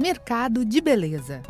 Mercado de Beleza.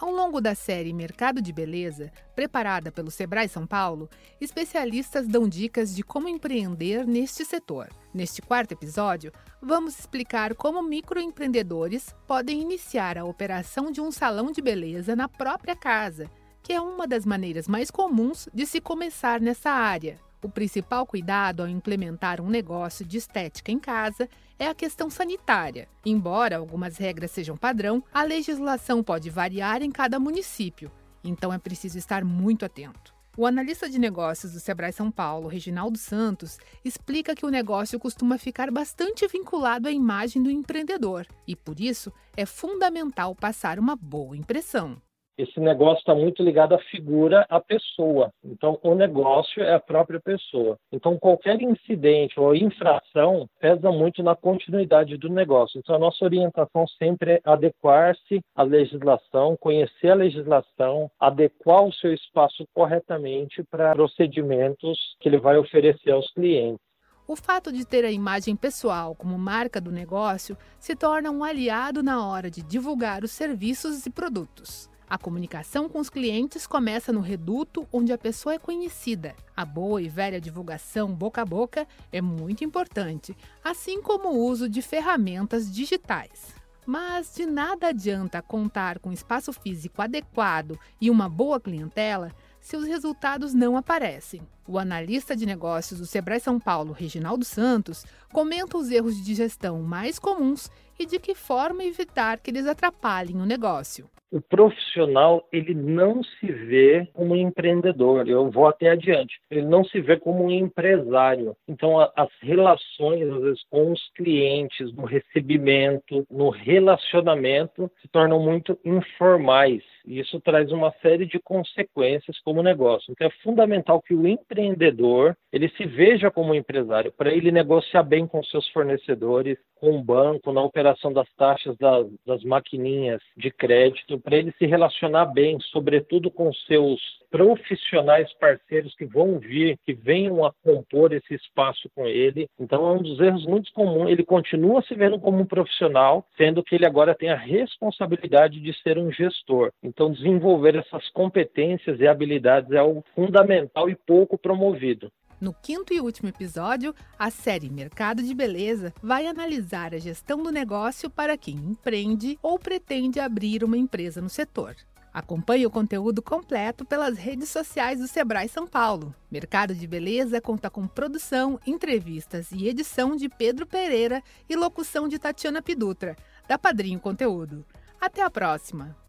Ao longo da série Mercado de Beleza, preparada pelo Sebrae São Paulo, especialistas dão dicas de como empreender neste setor. Neste quarto episódio, vamos explicar como microempreendedores podem iniciar a operação de um salão de beleza na própria casa, que é uma das maneiras mais comuns de se começar nessa área. O principal cuidado ao implementar um negócio de estética em casa é a questão sanitária. Embora algumas regras sejam padrão, a legislação pode variar em cada município, então é preciso estar muito atento. O analista de negócios do Sebrae São Paulo, Reginaldo Santos, explica que o negócio costuma ficar bastante vinculado à imagem do empreendedor e, por isso, é fundamental passar uma boa impressão esse negócio está muito ligado à figura, à pessoa. Então, o negócio é a própria pessoa. Então, qualquer incidente ou infração pesa muito na continuidade do negócio. Então, a nossa orientação sempre é adequar-se à legislação, conhecer a legislação, adequar o seu espaço corretamente para procedimentos que ele vai oferecer aos clientes. O fato de ter a imagem pessoal como marca do negócio se torna um aliado na hora de divulgar os serviços e produtos. A comunicação com os clientes começa no reduto onde a pessoa é conhecida. A boa e velha divulgação boca a boca é muito importante, assim como o uso de ferramentas digitais. Mas de nada adianta contar com espaço físico adequado e uma boa clientela se os resultados não aparecem. O analista de negócios do Sebrae São Paulo, Reginaldo Santos, comenta os erros de gestão mais comuns e de que forma evitar que eles atrapalhem o negócio o profissional ele não se vê como um empreendedor. Eu vou até adiante. Ele não se vê como um empresário. Então a, as relações às vezes com os clientes, no recebimento, no relacionamento se tornam muito informais. E isso traz uma série de consequências como negócio. Então é fundamental que o empreendedor ele se veja como um empresário para ele negociar bem com seus fornecedores, com o banco, na operação das taxas das, das maquininhas de crédito, para ele se relacionar bem, sobretudo com seus profissionais parceiros que vão vir, que venham a compor esse espaço com ele. Então é um dos erros muito comuns. Ele continua se vendo como um profissional, sendo que ele agora tem a responsabilidade de ser um gestor. Então desenvolver essas competências e habilidades é algo fundamental e pouco promovido. No quinto e último episódio, a série Mercado de Beleza vai analisar a gestão do negócio para quem empreende ou pretende abrir uma empresa no setor. Acompanhe o conteúdo completo pelas redes sociais do Sebrae São Paulo. Mercado de Beleza conta com produção, entrevistas e edição de Pedro Pereira e locução de Tatiana Pidutra, da Padrinho Conteúdo. Até a próxima!